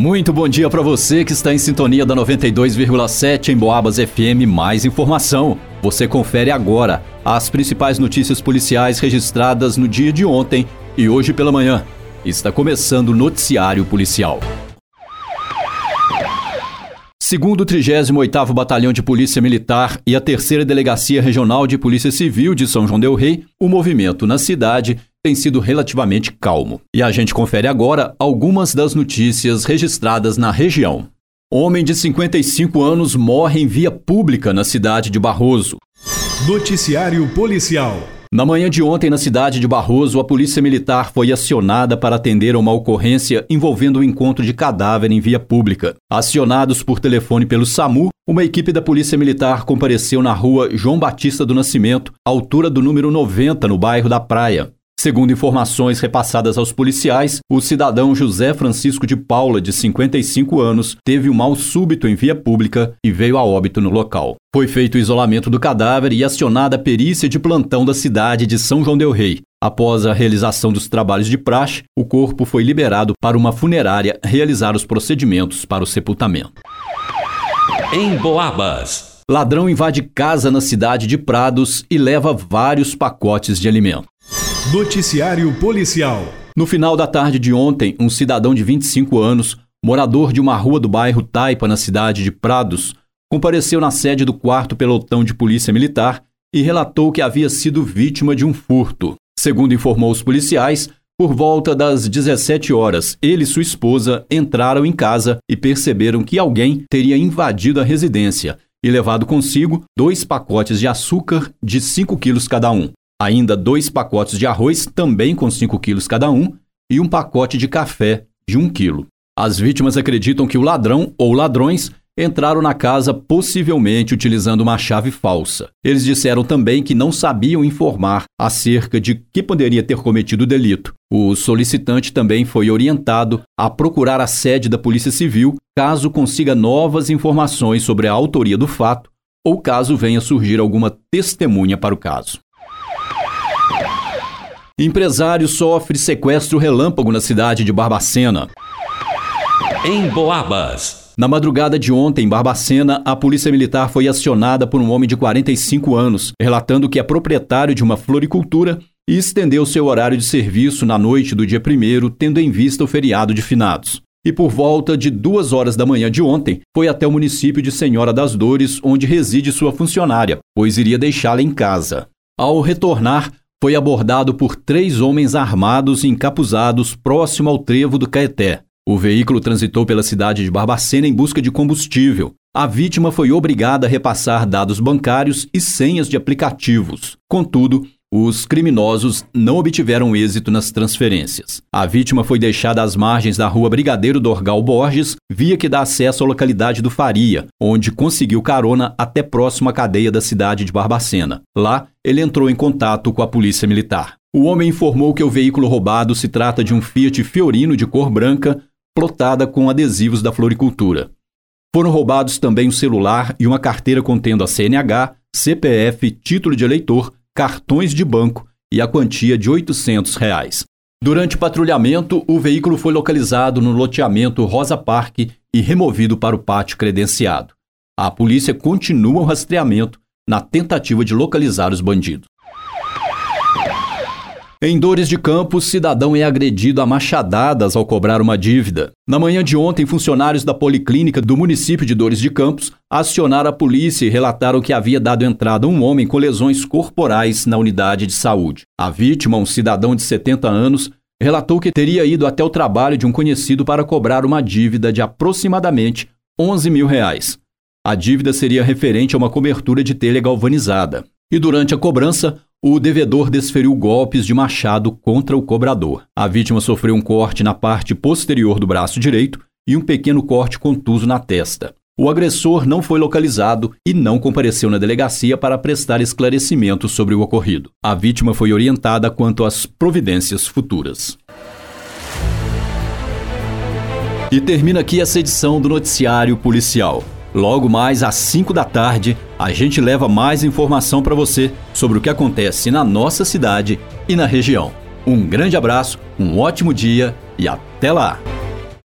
Muito bom dia para você que está em sintonia da 92,7 em Boabas FM. Mais informação. Você confere agora as principais notícias policiais registradas no dia de ontem e hoje pela manhã. Está começando o noticiário policial. Segundo o 38º Batalhão de Polícia Militar e a Terceira Delegacia Regional de Polícia Civil de São João del Rei, o movimento na cidade tem sido relativamente calmo. E a gente confere agora algumas das notícias registradas na região. Homem de 55 anos morre em via pública na cidade de Barroso. Noticiário Policial. Na manhã de ontem, na cidade de Barroso, a Polícia Militar foi acionada para atender a uma ocorrência envolvendo o encontro de cadáver em via pública. Acionados por telefone pelo SAMU, uma equipe da Polícia Militar compareceu na rua João Batista do Nascimento, altura do número 90, no bairro da Praia. Segundo informações repassadas aos policiais, o cidadão José Francisco de Paula, de 55 anos, teve um mal súbito em via pública e veio a óbito no local. Foi feito o isolamento do cadáver e acionada a perícia de plantão da cidade de São João del Rei. Após a realização dos trabalhos de praxe, o corpo foi liberado para uma funerária realizar os procedimentos para o sepultamento. Em Boabas. Ladrão invade casa na cidade de Prados e leva vários pacotes de alimento. Noticiário Policial. No final da tarde de ontem, um cidadão de 25 anos, morador de uma rua do bairro Taipa, na cidade de Prados, compareceu na sede do quarto pelotão de polícia militar e relatou que havia sido vítima de um furto. Segundo informou os policiais, por volta das 17 horas, ele e sua esposa entraram em casa e perceberam que alguém teria invadido a residência e levado consigo dois pacotes de açúcar de 5 quilos cada um ainda dois pacotes de arroz, também com 5 quilos cada um, e um pacote de café de 1 quilo. As vítimas acreditam que o ladrão ou ladrões entraram na casa possivelmente utilizando uma chave falsa. Eles disseram também que não sabiam informar acerca de que poderia ter cometido o delito. O solicitante também foi orientado a procurar a sede da Polícia Civil caso consiga novas informações sobre a autoria do fato ou caso venha surgir alguma testemunha para o caso. Empresário sofre sequestro relâmpago na cidade de Barbacena. Em Boabas. Na madrugada de ontem, em Barbacena, a polícia militar foi acionada por um homem de 45 anos, relatando que é proprietário de uma floricultura e estendeu seu horário de serviço na noite do dia 1 tendo em vista o feriado de finados. E por volta de duas horas da manhã de ontem, foi até o município de Senhora das Dores, onde reside sua funcionária, pois iria deixá-la em casa. Ao retornar, foi abordado por três homens armados e encapuzados próximo ao trevo do Caeté. O veículo transitou pela cidade de Barbacena em busca de combustível. A vítima foi obrigada a repassar dados bancários e senhas de aplicativos. Contudo, os criminosos não obtiveram êxito nas transferências. A vítima foi deixada às margens da rua Brigadeiro Dorgal Borges, via que dá acesso à localidade do Faria, onde conseguiu carona até próximo à cadeia da cidade de Barbacena. Lá, ele entrou em contato com a polícia militar. O homem informou que o veículo roubado se trata de um Fiat Fiorino de cor branca, plotada com adesivos da floricultura. Foram roubados também um celular e uma carteira contendo a CNH, CPF, título de eleitor, cartões de banco e a quantia de 800 reais. Durante o patrulhamento, o veículo foi localizado no loteamento Rosa Parque e removido para o pátio credenciado. A polícia continua o rastreamento na tentativa de localizar os bandidos. Em Dores de Campos, cidadão é agredido a machadadas ao cobrar uma dívida. Na manhã de ontem, funcionários da Policlínica do município de Dores de Campos acionaram a polícia e relataram que havia dado entrada um homem com lesões corporais na unidade de saúde. A vítima, um cidadão de 70 anos, relatou que teria ido até o trabalho de um conhecido para cobrar uma dívida de aproximadamente 11 mil reais. A dívida seria referente a uma cobertura de telha galvanizada. E durante a cobrança, o devedor desferiu golpes de machado contra o cobrador. A vítima sofreu um corte na parte posterior do braço direito e um pequeno corte contuso na testa. O agressor não foi localizado e não compareceu na delegacia para prestar esclarecimento sobre o ocorrido. A vítima foi orientada quanto às providências futuras. E termina aqui essa edição do Noticiário Policial. Logo mais às 5 da tarde, a gente leva mais informação para você sobre o que acontece na nossa cidade e na região. Um grande abraço, um ótimo dia e até lá!